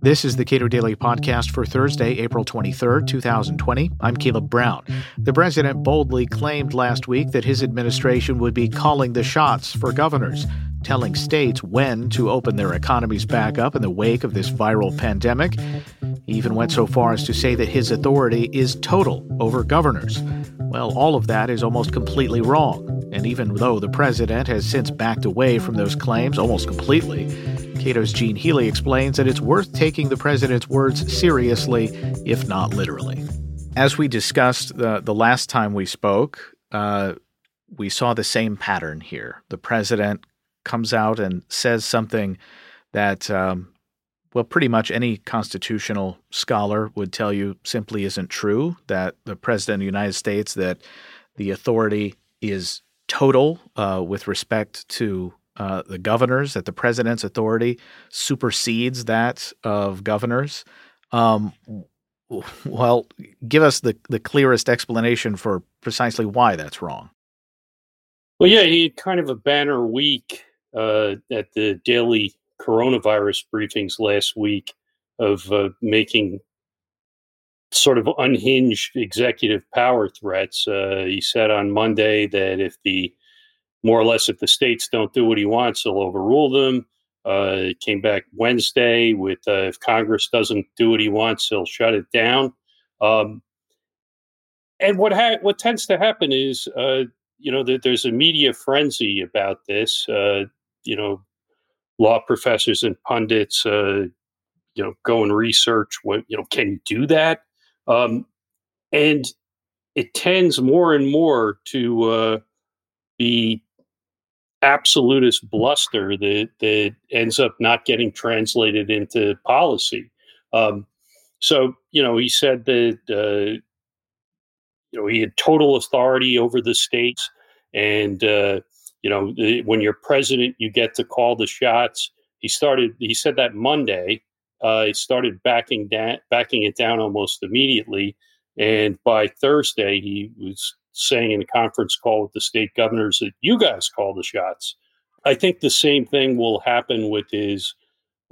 This is the Cato Daily Podcast for Thursday, April 23rd, 2020. I'm Caleb Brown. The president boldly claimed last week that his administration would be calling the shots for governors, telling states when to open their economies back up in the wake of this viral pandemic. He even went so far as to say that his authority is total over governors. Well, all of that is almost completely wrong. And even though the president has since backed away from those claims almost completely, Cato's Gene Healy explains that it's worth taking the president's words seriously, if not literally. As we discussed the, the last time we spoke, uh, we saw the same pattern here. The president comes out and says something that, um, well, pretty much any constitutional scholar would tell you simply isn't true. That the president of the United States, that the authority is total uh, with respect to uh, the governors, that the president's authority supersedes that of governors. Um, well, give us the, the clearest explanation for precisely why that's wrong. Well, yeah, he had kind of a banner week uh, at the daily coronavirus briefings last week of uh, making sort of unhinged executive power threats. Uh, he said on Monday that if the more or less if the states don't do what he wants, he'll overrule them. Uh, came back Wednesday with uh, if Congress doesn't do what he wants, he'll shut it down. Um, and what ha- what tends to happen is, uh, you know, that there's a media frenzy about this. Uh, you know, law professors and pundits, uh, you know, go and research what you know. Can you do that? Um, and it tends more and more to uh, be absolutist bluster that that ends up not getting translated into policy. Um, so you know, he said that uh, you know he had total authority over the states, and uh, you know when you're president, you get to call the shots. He started. He said that Monday. Uh, he started backing down, backing it down almost immediately, and by Thursday, he was saying in a conference call with the state governors that you guys call the shots. I think the same thing will happen with his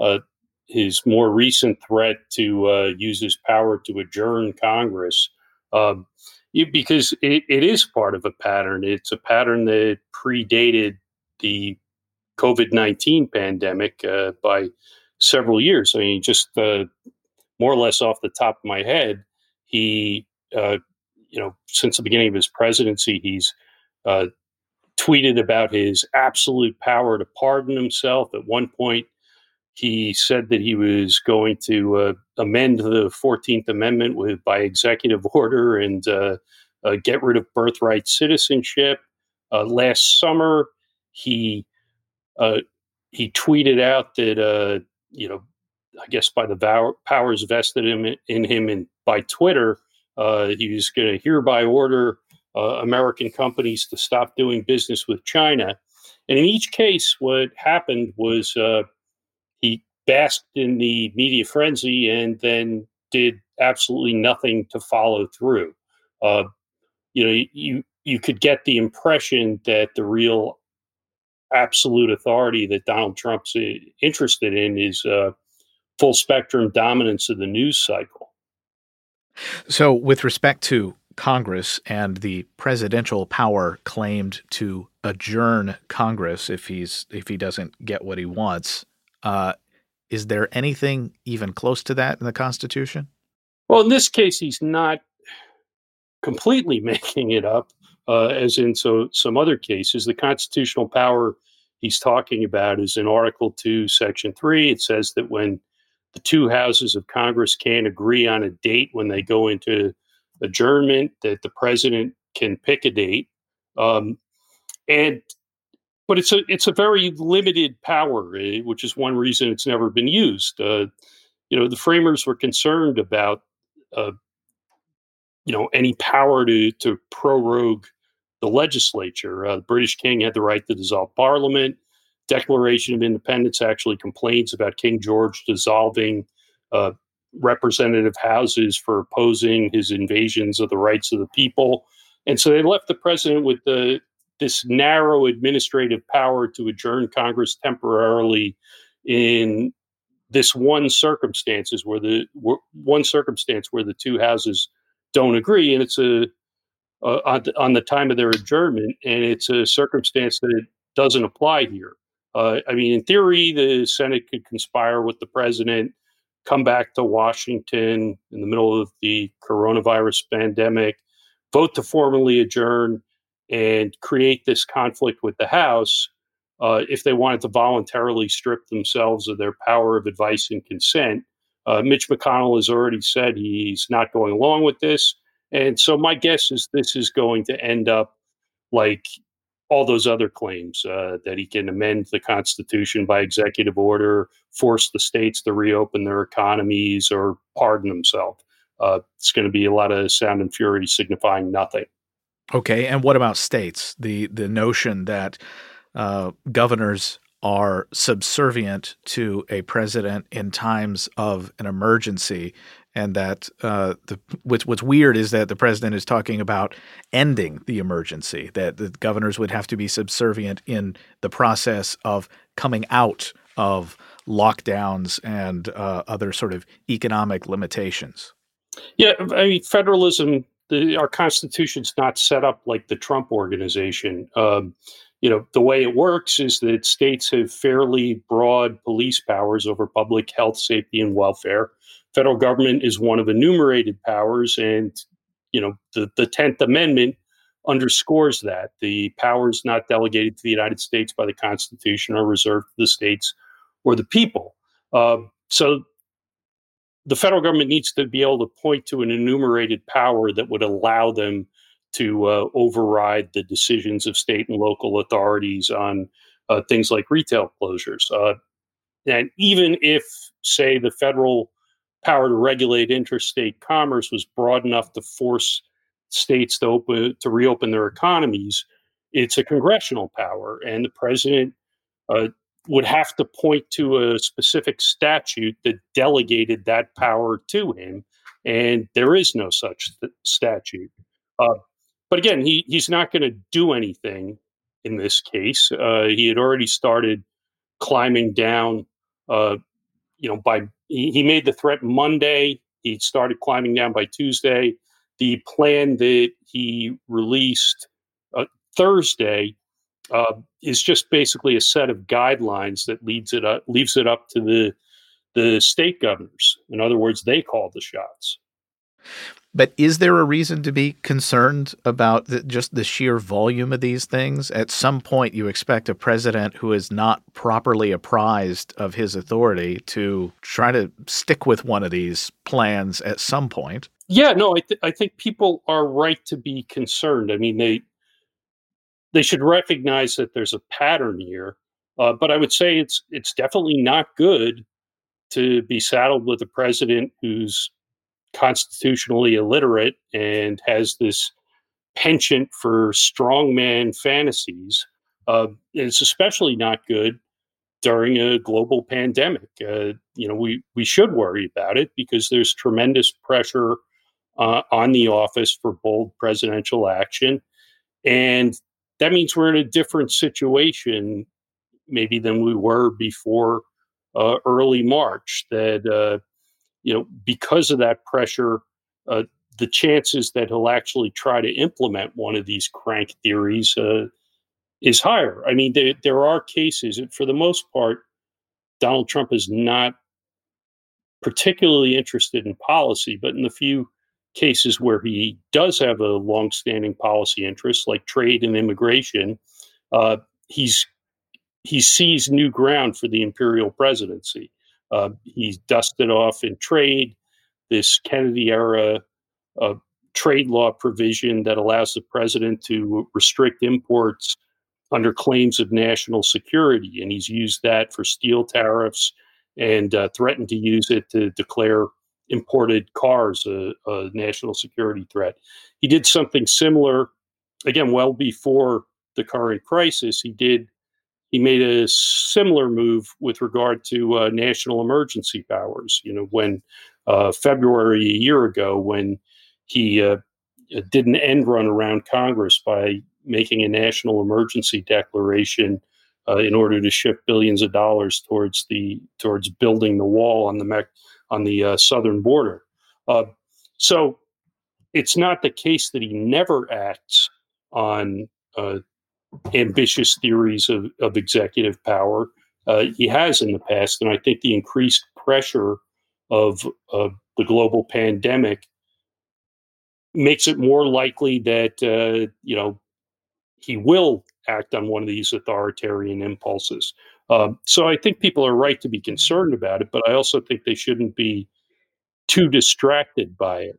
uh, his more recent threat to uh, use his power to adjourn Congress, um, because it, it is part of a pattern. It's a pattern that predated the COVID nineteen pandemic uh, by several years. I mean, just uh, more or less off the top of my head, he uh, you know, since the beginning of his presidency, he's uh, tweeted about his absolute power to pardon himself. At one point, he said that he was going to uh, amend the Fourteenth Amendment with by executive order and uh, uh get rid of birthright citizenship. Uh, last summer, he uh, he tweeted out that you know, I guess by the powers vested in, in him and by Twitter uh, he was going to hereby order uh, American companies to stop doing business with China. And in each case, what happened was uh, he basked in the media frenzy and then did absolutely nothing to follow through. Uh, you know, you you could get the impression that the real absolute authority that Donald Trump's uh, interested in is uh, full spectrum dominance of the news cycle. So, with respect to Congress and the presidential power claimed to adjourn Congress if he's if he doesn't get what he wants, uh, is there anything even close to that in the Constitution? Well, in this case, he's not completely making it up, uh, as in so some other cases. The constitutional power he's talking about is in Article Two, Section Three. It says that when the two houses of Congress can't agree on a date when they go into adjournment, that the president can pick a date. Um, and but it's a it's a very limited power, eh, which is one reason it's never been used. Uh, you know, the framers were concerned about uh, you know any power to to prorogue the legislature. Uh, the British king had the right to dissolve parliament. Declaration of Independence actually complains about King George dissolving uh, representative houses for opposing his invasions of the rights of the people. And so they left the president with the this narrow administrative power to adjourn Congress temporarily in this one circumstances where the one circumstance where the two houses don't agree, and it's a on, the, on, the, time of their adjournment, and it's a circumstance that it doesn't apply here. Uh, I mean, in theory, the Senate could conspire with the president, come back to Washington in the middle of the coronavirus pandemic, vote to formally adjourn, and create this conflict with the House uh, if they wanted to voluntarily strip themselves of their power of advice and consent. Uh, Mitch McConnell has already said he's not going along with this. And so my guess is this is going to end up like all those other claims uh, that he can amend the Constitution by executive order, force the states to reopen their economies, or pardon himself. Uh, it's going to be a lot of sound and fury signifying nothing. Okay, and what about states? The the notion that uh, governors are subservient to a president in times of an emergency, and that uh, the what's what's weird is that the president is talking about ending the emergency. That the governors would have to be subservient in the process of coming out of lockdowns and uh, other sort of economic limitations. Yeah, I mean federalism. The, our constitution's not set up like the Trump organization. Um, you know, the way it works is that states have fairly broad police powers over public health, safety, and welfare. Federal government is one of enumerated powers, and you know, the the Tenth Amendment underscores that the powers not delegated to the United States by the Constitution are reserved to the states or the people. Uh, so the federal government needs to be able to point to an enumerated power that would allow them to uh, override the decisions of state and local authorities on uh, things like retail closures. Uh, and even if, say, the federal power to regulate interstate commerce was broad enough to force states to open to reopen their economies, it's a congressional power, and the president uh, would have to point to a specific statute that delegated that power to him, and there is no such th- statute. Uh, but again, he he's not going to do anything in this case. Uh, he had already started climbing down. Uh, you know, by he, he made the threat Monday. He started climbing down by Tuesday. The plan that he released uh, Thursday uh, is just basically a set of guidelines that leads it up, leaves it up to the the state governors. In other words, they call the shots. But is there a reason to be concerned about the, just the sheer volume of these things? At some point, you expect a president who is not properly apprised of his authority to try to stick with one of these plans at some point. Yeah, no, I, th- I think people are right to be concerned. I mean, they they should recognize that there's a pattern here. Uh, but I would say it's it's definitely not good to be saddled with a president who's constitutionally illiterate and has this penchant for strongman fantasies. Uh, it's especially not good during a global pandemic. Uh, you know, we we should worry about it because there's tremendous pressure uh, on the office for bold presidential action, and that means we're in a different situation maybe than we were before uh, early March. That uh, you know, because of that pressure, uh, the chances that he'll actually try to implement one of these crank theories uh, is higher. I mean, there, there are cases, and for the most part, Donald Trump is not particularly interested in policy, but in the few cases where he does have a long-standing policy interest, like trade and immigration, uh, he's he sees new ground for the imperial presidency. Uh, he's dusted off in trade this Kennedy era uh, trade law provision that allows the president to restrict imports under claims of national security. And he's used that for steel tariffs and uh, threatened to use it to declare imported cars a, a, national security threat. He did something similar, again, well before the current crisis. He did he made a similar move with regard to uh, national emergency powers. You know, when uh, February a year ago, when he uh, did an end run around Congress by making a national emergency declaration uh, in order to shift billions of dollars towards the towards building the wall on the on the uh, southern border. Uh, so it's not the case that he never acts on uh, ambitious theories of, of executive power. Uh, he has in the past, and I think the increased pressure of, of the global pandemic makes it more likely that uh, you know he will act on one of these authoritarian impulses. Um, so I think people are right to be concerned about it, but I also think they shouldn't be too distracted by it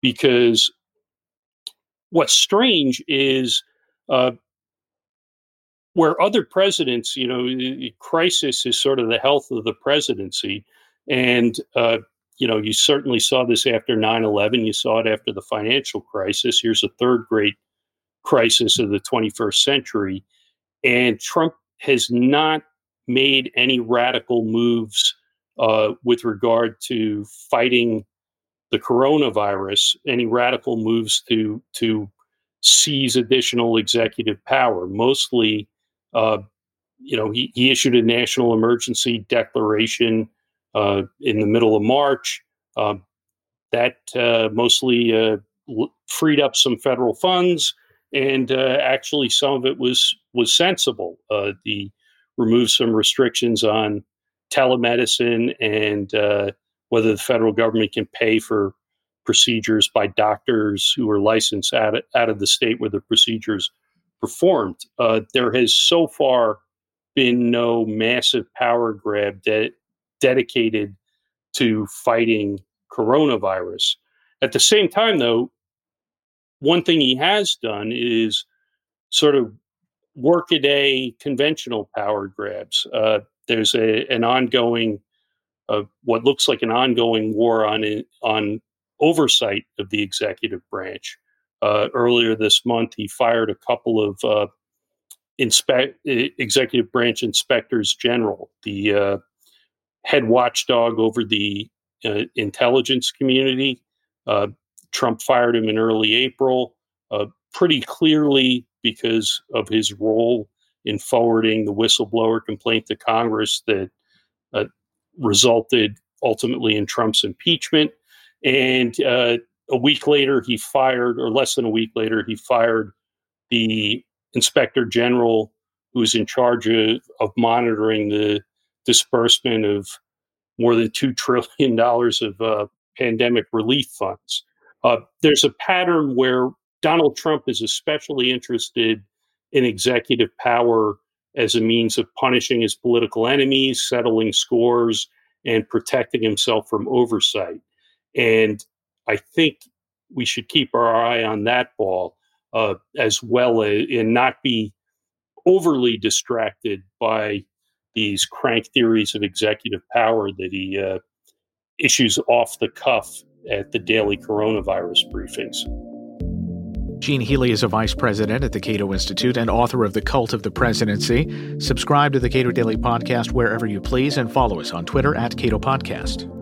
because what's strange is uh, where other presidents, you know, crisis is sort of the health of the presidency. And, uh, you know, you certainly saw this after 9 11. You saw it after the financial crisis. Here's a third great crisis of the 21st century. And Trump has not made any radical moves uh, with regard to fighting the coronavirus, any radical moves to to seize additional executive power. Mostly, uh, you know, he, he issued a national emergency declaration uh, in the middle of March. Um, that uh, mostly uh, freed up some federal funds, and uh, actually some of it was was sensible. The removed some restrictions on telemedicine and whether the federal government can pay for procedures by doctors who are licensed out of, out of the state where the procedures performed. Uh, there has so far been no massive power grab de- dedicated to fighting coronavirus. At the same time, though, one thing he has done is sort of workaday conventional power grabs. Uh, there's a, an ongoing, uh, what looks like an ongoing war on on oversight of the executive branch. Uh, earlier this month, he fired a couple of uh, inspect executive branch inspectors general, the uh, head watchdog over the uh, intelligence community. Trump fired him in early April, pretty clearly because of his role in forwarding the whistleblower complaint to Congress that resulted ultimately in Trump's impeachment. And uh, a week later, he fired, or less than a week later, he fired the inspector general who was in charge of, of monitoring the disbursement of more than $2 trillion of uh, pandemic relief funds. Uh, there's a pattern where Donald Trump is especially interested in executive power as a means of punishing his political enemies, settling scores, and protecting himself from oversight. And I think we should keep our eye on that ball uh, as well as, and not be overly distracted by these crank theories of executive power that he uh, issues off the cuff at the daily coronavirus briefings. Gene Healy is a vice president at the Cato Institute and author of The Cult of the Presidency. Subscribe to the Cato Daily Podcast wherever you please and follow us on Twitter at Cato Podcast.